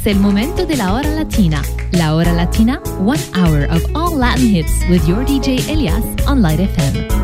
Es el momento de la hora latina. La hora latina, one hour of all Latin hits with your DJ Elias on Light FM.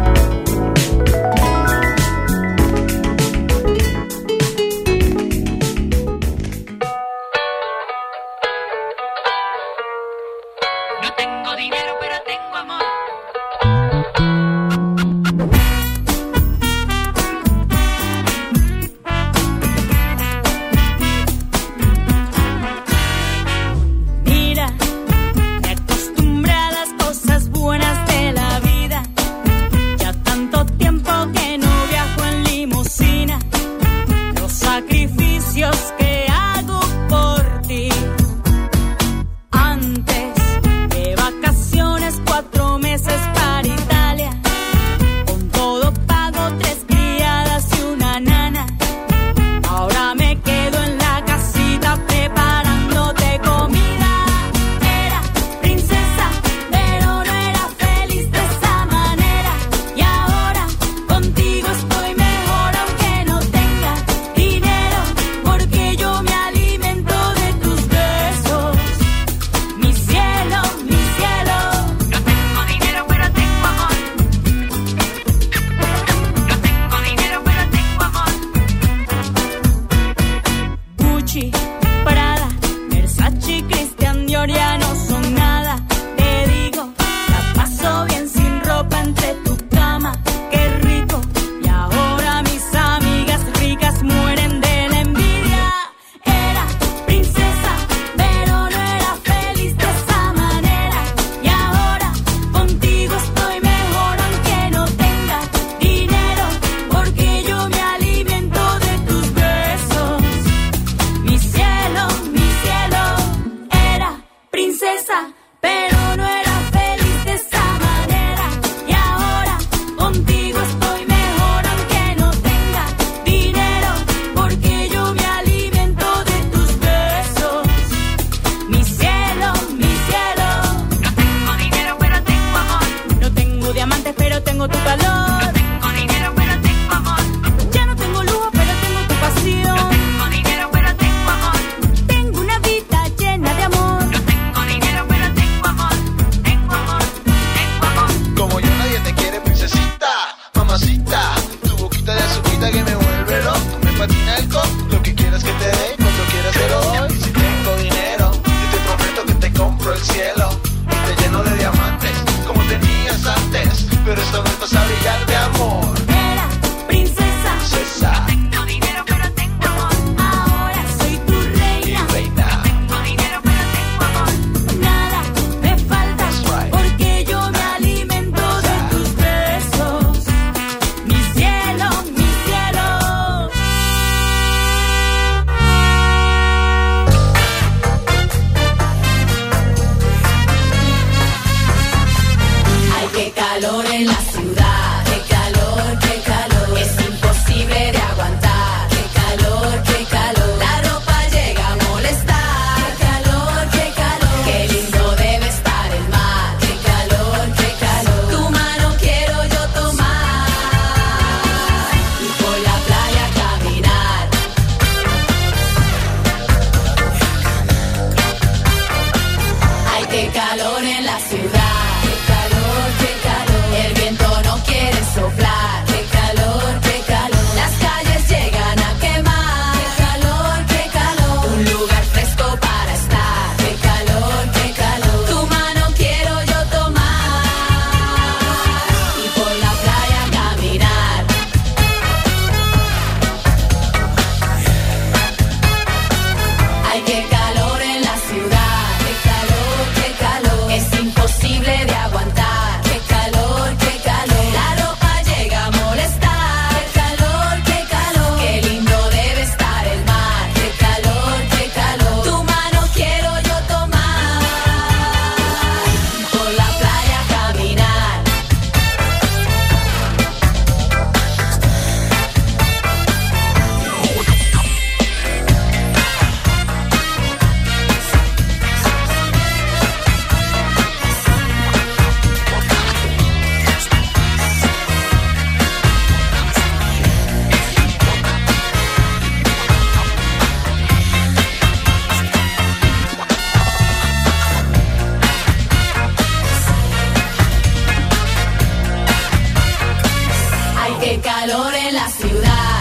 en la ciudad.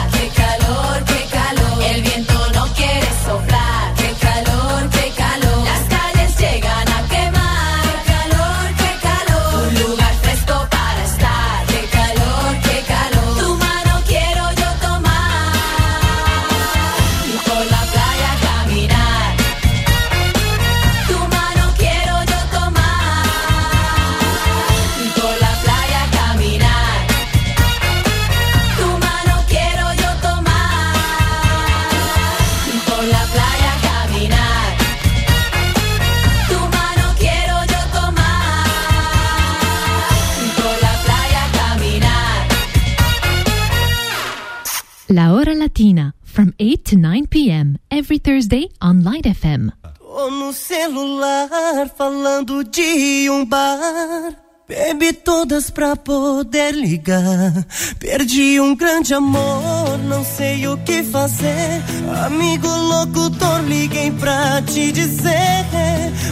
estar falando de um bar. Bebi todas pra poder ligar. Perdi um grande amor, não sei o que fazer. Amigo locutor, liguei pra te dizer.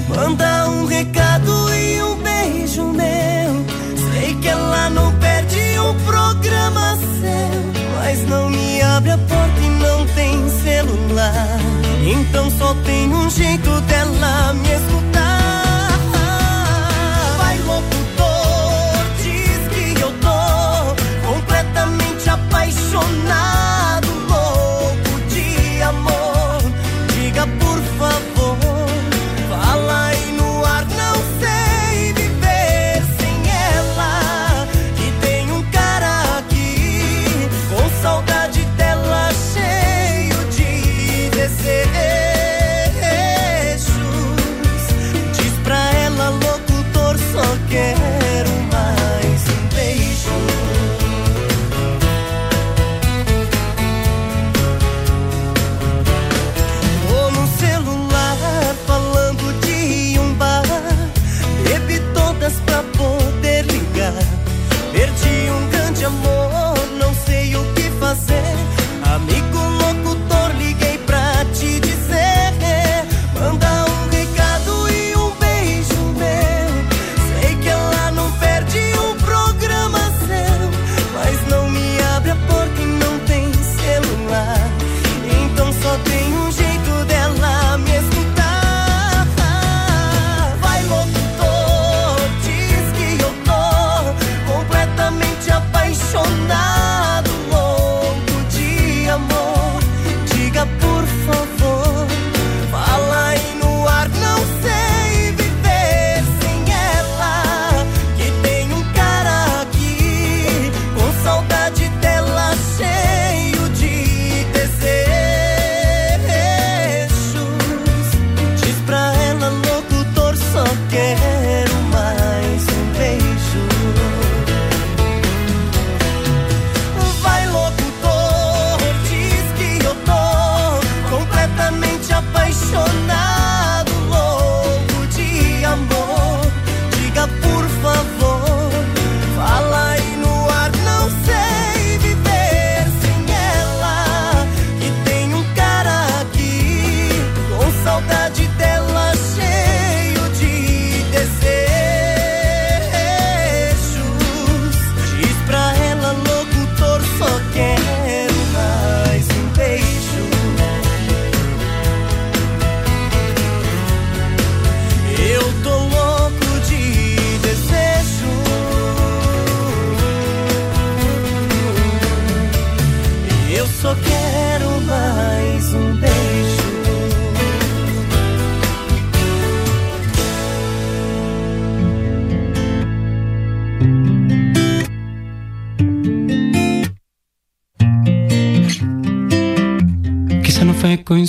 Manda um recado e um beijo meu. Sei que ela não perde um programa seu. Mas não me abre a porta e não tem celular. Então só tem um jeito dela me escutar. apaixonar.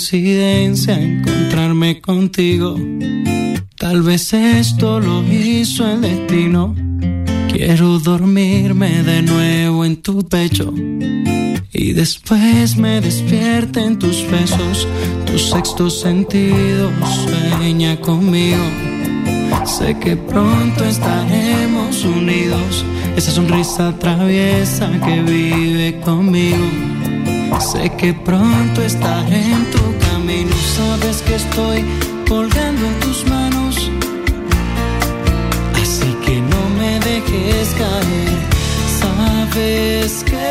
coincidencia encontrarme contigo. Tal vez esto lo hizo el destino. Quiero dormirme de nuevo en tu pecho y después me despierte en tus besos. Tu sexto sentido sueña conmigo. Sé que pronto estaremos unidos. Esa sonrisa traviesa que vive conmigo. Sé que pronto estaré en tu y no sabes que estoy colgando tus manos. Así que no me dejes caer, sabes que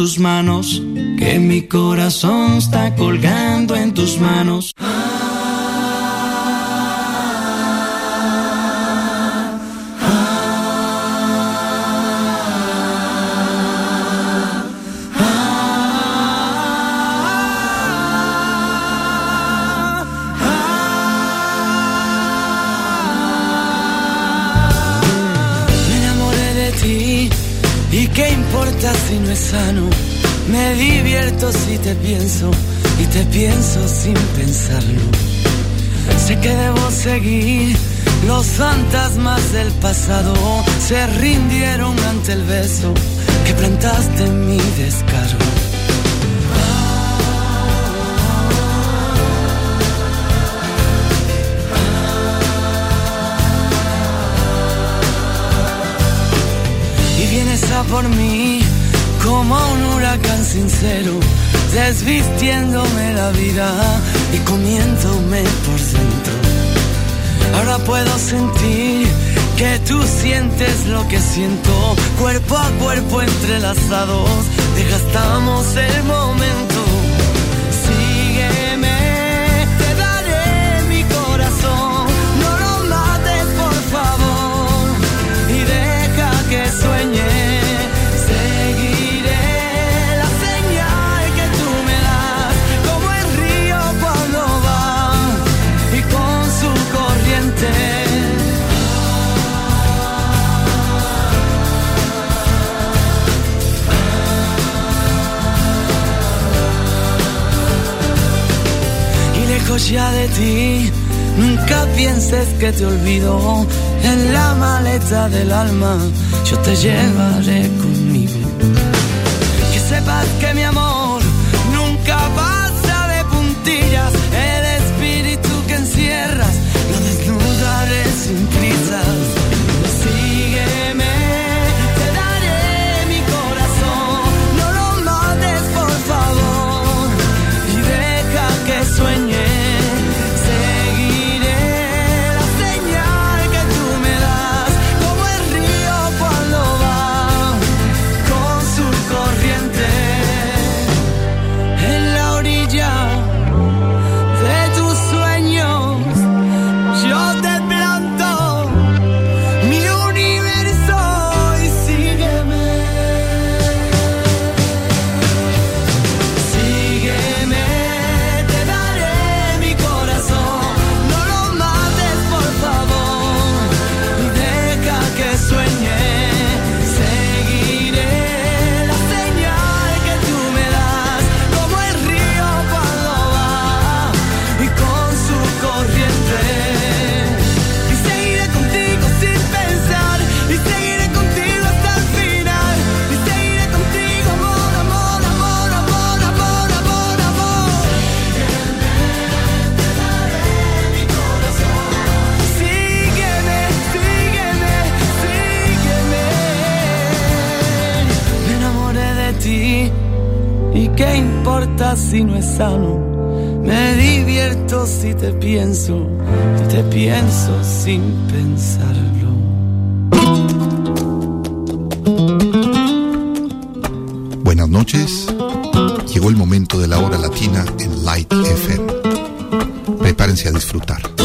tus manos, que mi corazón está colgando en tus manos. Me divierto si te pienso y te pienso sin pensarlo. Sé que debo seguir. Los fantasmas del pasado se rindieron ante el beso que plantaste mi descargo. Y vienes a por mí como un huracán sincero, desvistiéndome la vida y comiéndome por dentro. Ahora puedo sentir que tú sientes lo que siento, cuerpo a cuerpo entrelazados, desgastamos el momento Nunca pienses que te olvido. En la maleta del alma yo te llevaré conmigo. Que sepas que mi amor si no es sano? Me divierto si te pienso, y te pienso sin pensarlo. Buenas noches. Llegó el momento de la hora latina en Light FM. Prepárense a disfrutar.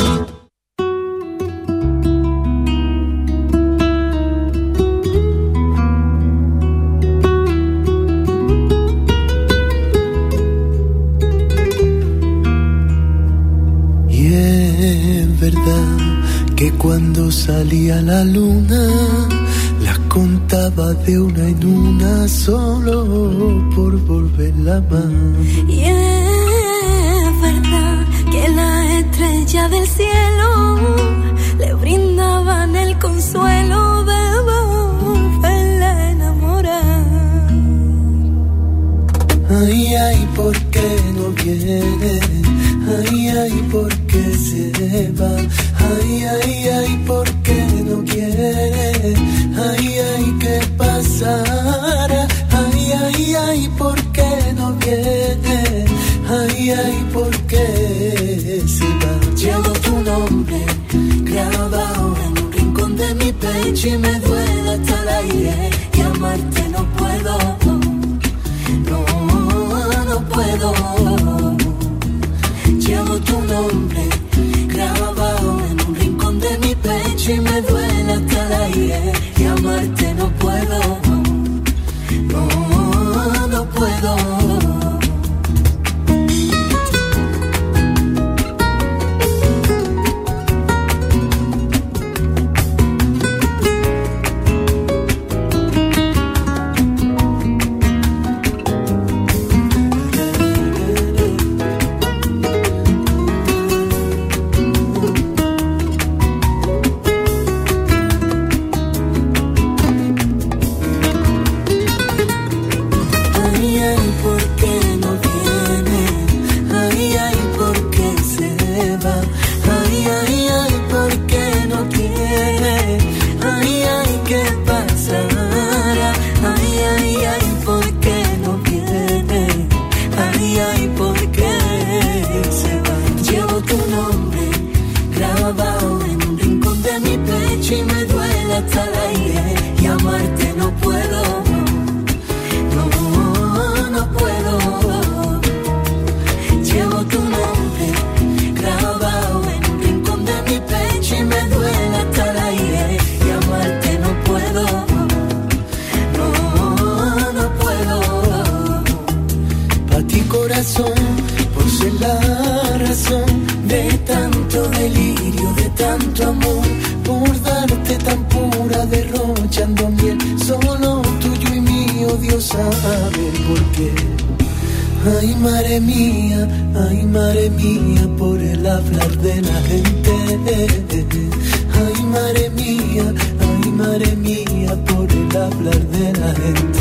Salía la luna, las contaba de una en una solo por volverla más. Y es verdad que la estrella del cielo le brindaban el consuelo de volverla a enamorar. Ay, ay, ¿por qué no viene? Ay, ay, ¿por qué se va? Y me duele hasta el aire. Y amarte no puedo, no, no puedo. Llevo tu nombre grabado en un rincón de mi pecho y me duele y amarte no puedo, silent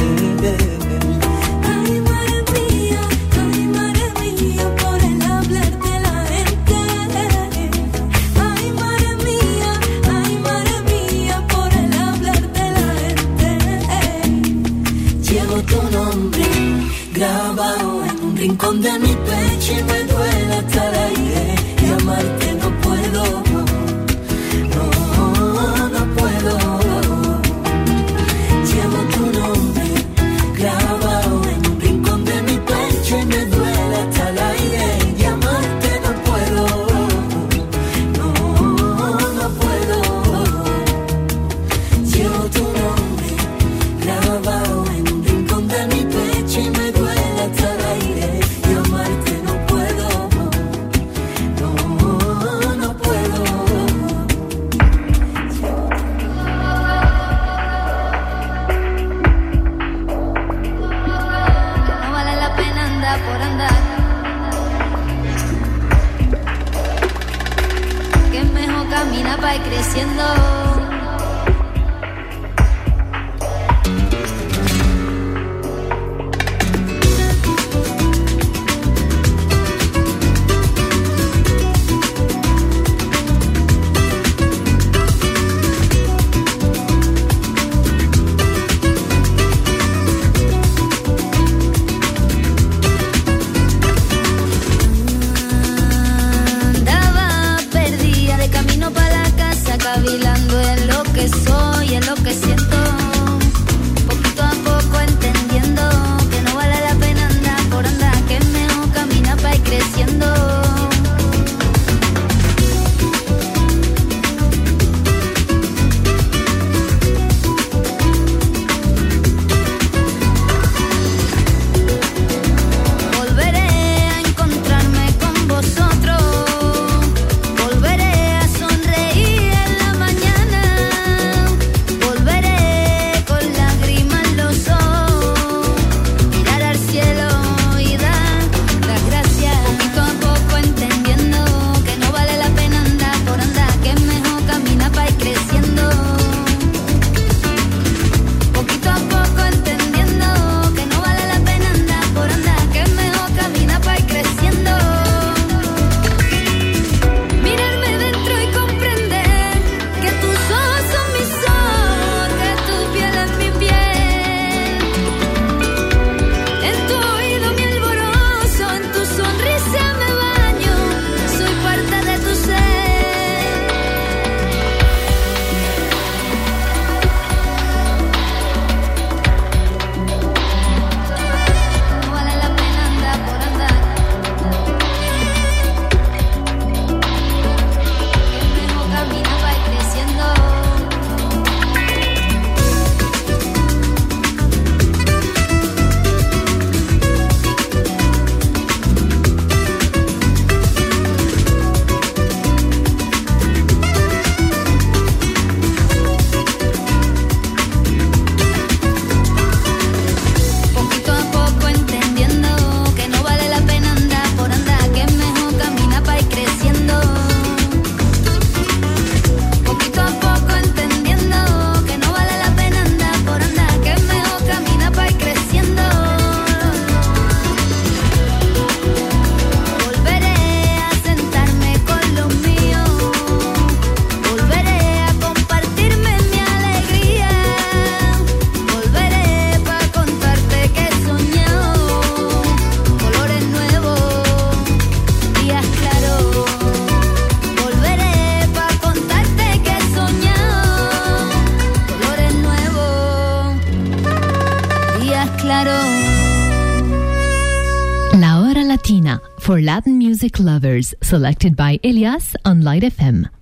for Latin music lovers, selected by Elias on Light FM.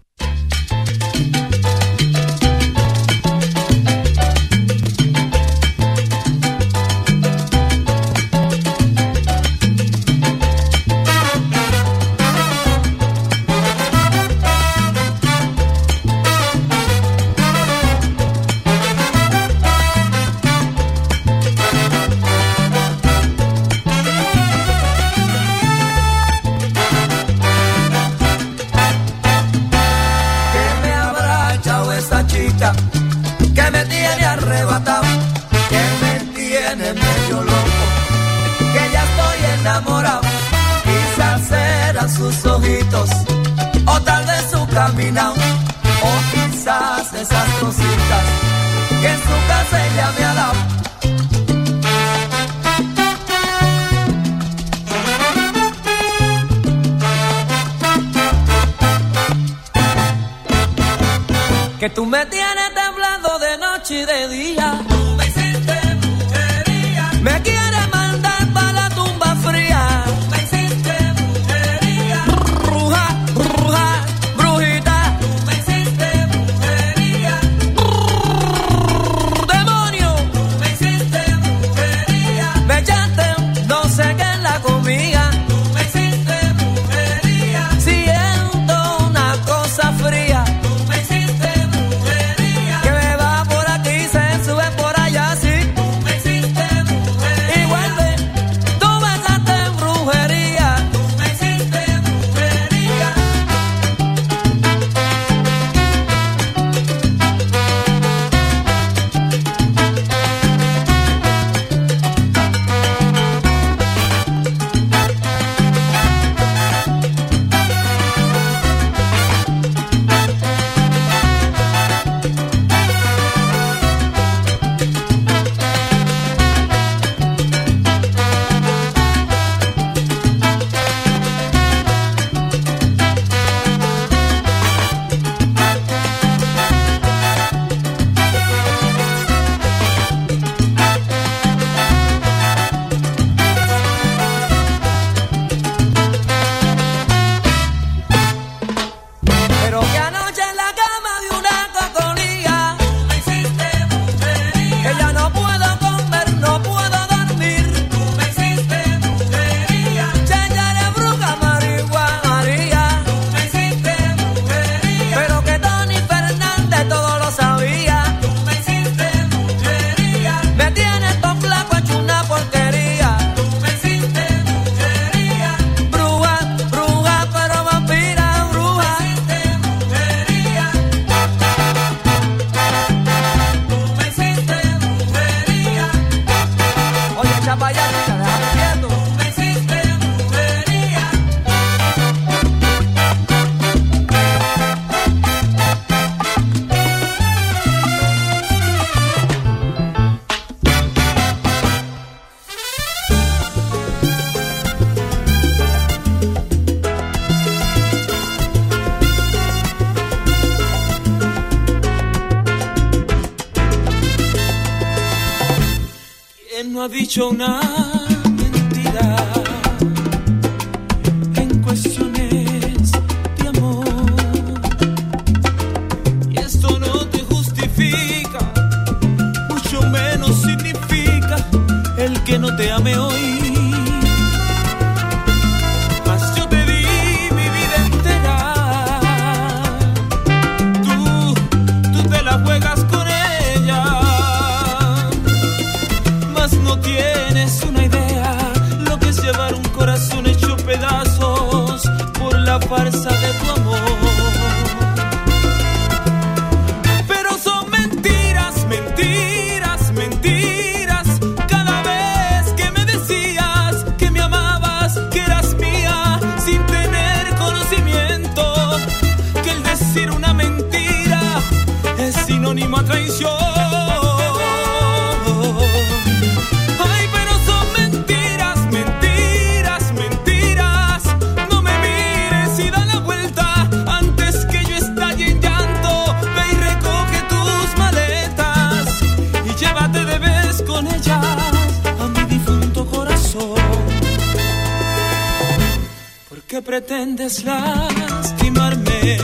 que pretendes lastimarme,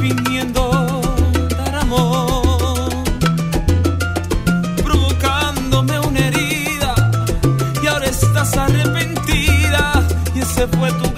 viniendo dar amor, provocándome una herida, y ahora estás arrepentida, y ese fue tu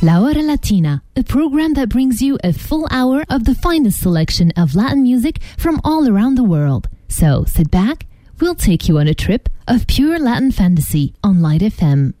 La Hora Latina, a program that brings you a full hour of the finest selection of Latin music from all around the world. So sit back, we'll take you on a trip of pure Latin fantasy on Light FM.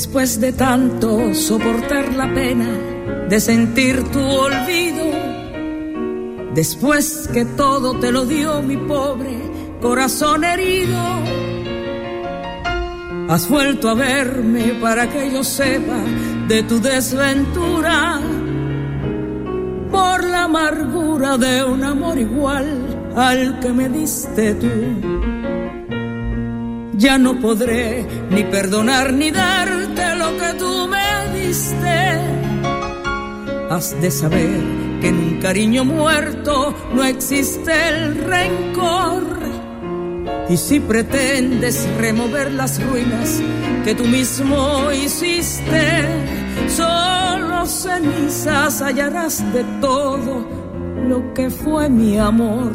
Después de tanto soportar la pena de sentir tu olvido, después que todo te lo dio mi pobre corazón herido, has vuelto a verme para que yo sepa de tu desventura por la amargura de un amor igual al que me diste tú. Ya no podré ni perdonar ni dar has de saber que en un cariño muerto no existe el rencor. Y si pretendes remover las ruinas que tú mismo hiciste, solo cenizas hallarás de todo lo que fue mi amor.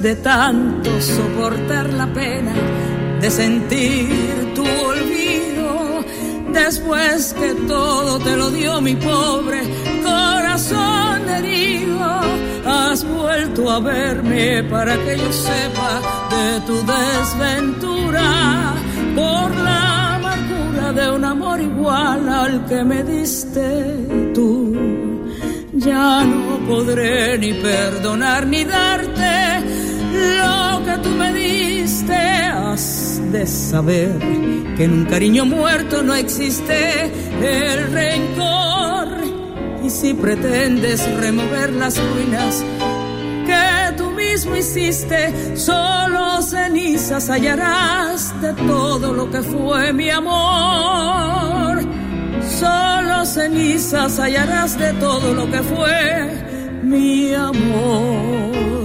De tanto soportar la pena de sentir tu olvido, después que todo te lo dio mi pobre corazón herido, has vuelto a verme para que yo sepa de tu desventura por la amargura de un amor igual al que me diste tú. Ya no podré ni perdonar ni darte lo que tú me diste. Has de saber que en un cariño muerto no existe el rencor. Y si pretendes remover las ruinas que tú mismo hiciste, solo cenizas hallarás de todo lo que fue mi amor. Solo cenizas hallarás de todo lo que fue mi amor.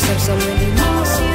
deserve so many more.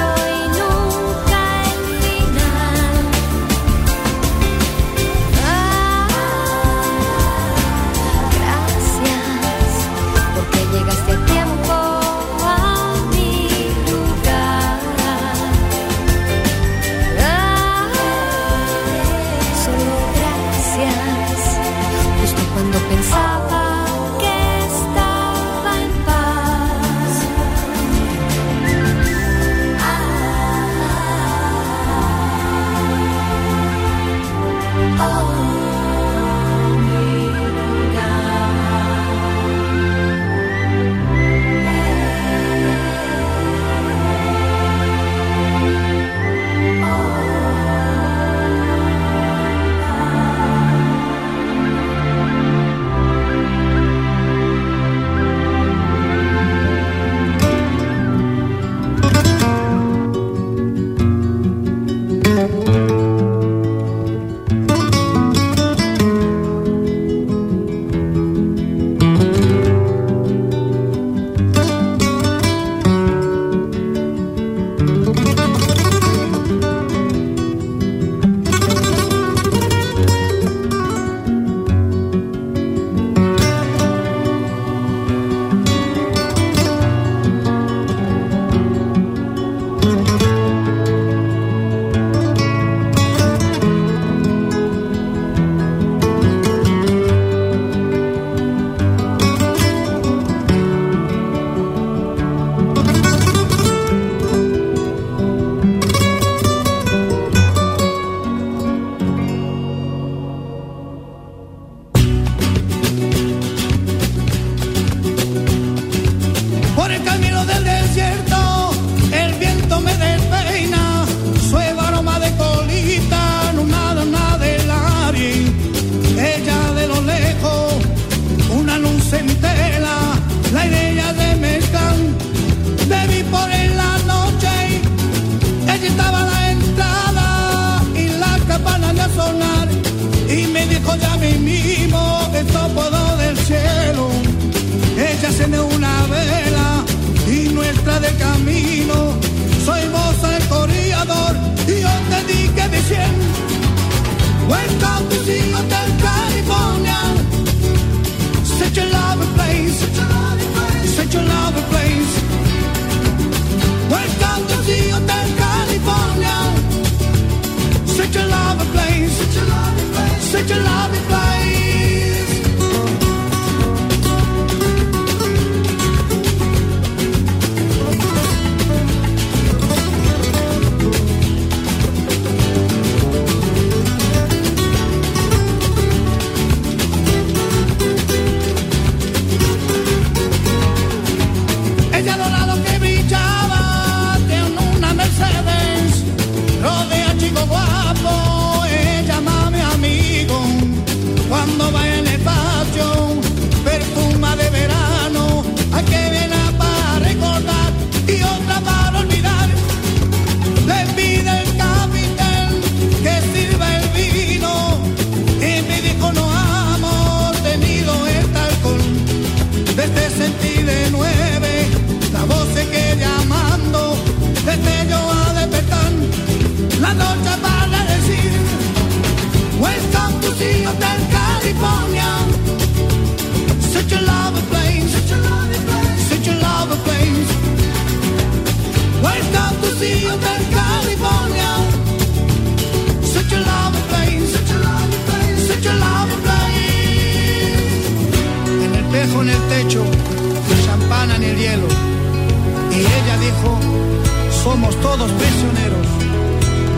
Todos prisioneros,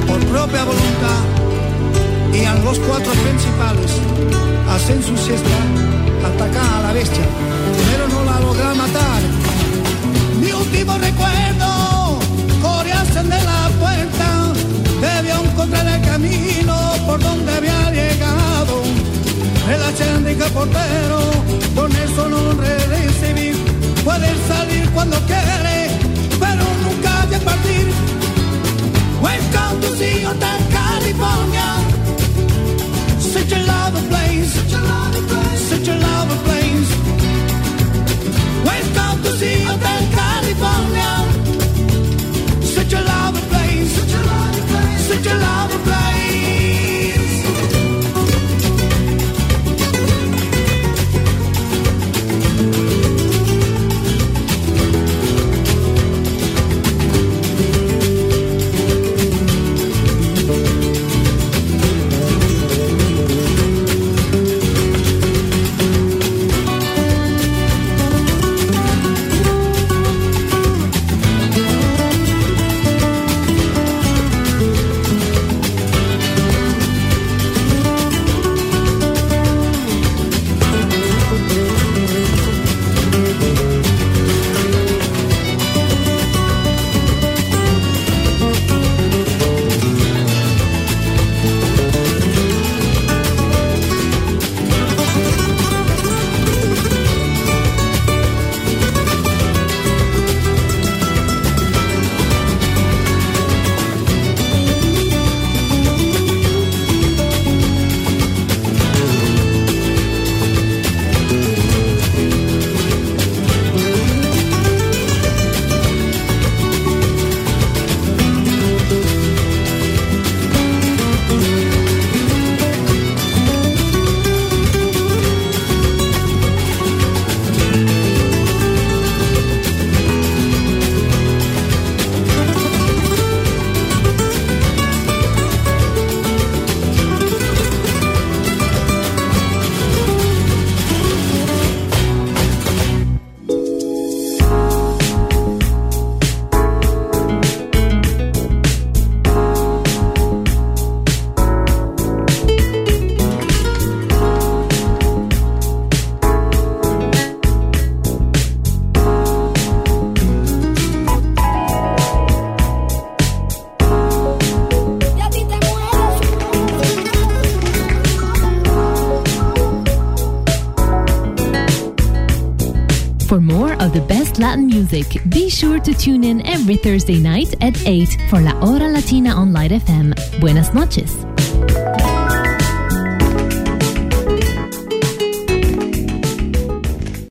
por propia voluntad. Y a los cuatro principales hacen su siesta, atacan a la bestia, pero no la logran matar. Mi último recuerdo, coreasen de la puerta, debió encontrar el camino por donde había llegado. El achendrica portero, con eso no recibir. Puede salir cuando quiere, pero nunca de partir. Caldozinho da Califórnia. Such a lovely place, such a lovely place, such a lovely place. Where's Caldozinho da Califórnia? Such a lovely place, such a lovely place, such a lovely place. Latin music, be sure to tune in every Thursday night at 8 for La Hora Latina on Light FM. Buenas noches.